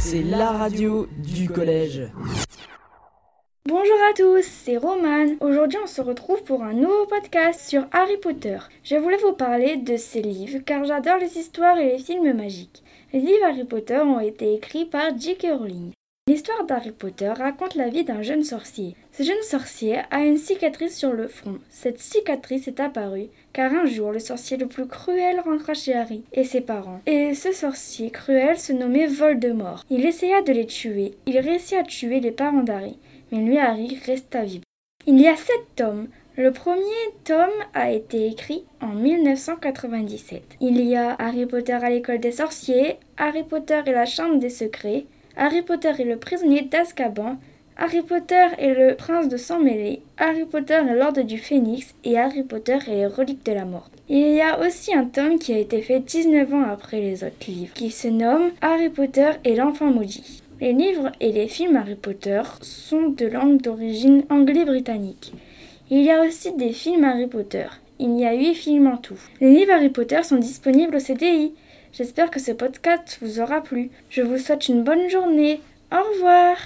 C'est la radio du collège. Bonjour à tous, c'est Romane. Aujourd'hui, on se retrouve pour un nouveau podcast sur Harry Potter. Je voulais vous parler de ces livres car j'adore les histoires et les films magiques. Les livres Harry Potter ont été écrits par J.K. Rowling. L'histoire d'Harry Potter raconte la vie d'un jeune sorcier. Ce jeune sorcier a une cicatrice sur le front. Cette cicatrice est apparue car un jour le sorcier le plus cruel rentra chez Harry et ses parents. Et ce sorcier cruel se nommait Voldemort. Il essaya de les tuer. Il réussit à tuer les parents d'Harry, mais lui Harry resta vivant. Il y a sept tomes. Le premier tome a été écrit en 1997. Il y a Harry Potter à l'école des sorciers, Harry Potter et la chambre des secrets, Harry Potter et le prisonnier d'Azkaban, Harry Potter et le prince de sang mêlé, Harry Potter et l'ordre du phénix et Harry Potter et les reliques de la mort. Il y a aussi un tome qui a été fait 19 ans après les autres livres, qui se nomme Harry Potter et l'enfant maudit. Les livres et les films Harry Potter sont de langue d'origine anglais-britannique. Il y a aussi des films Harry Potter. Il y a 8 films en tout. Les livres Harry Potter sont disponibles au CDI. J'espère que ce podcast vous aura plu. Je vous souhaite une bonne journée. Au revoir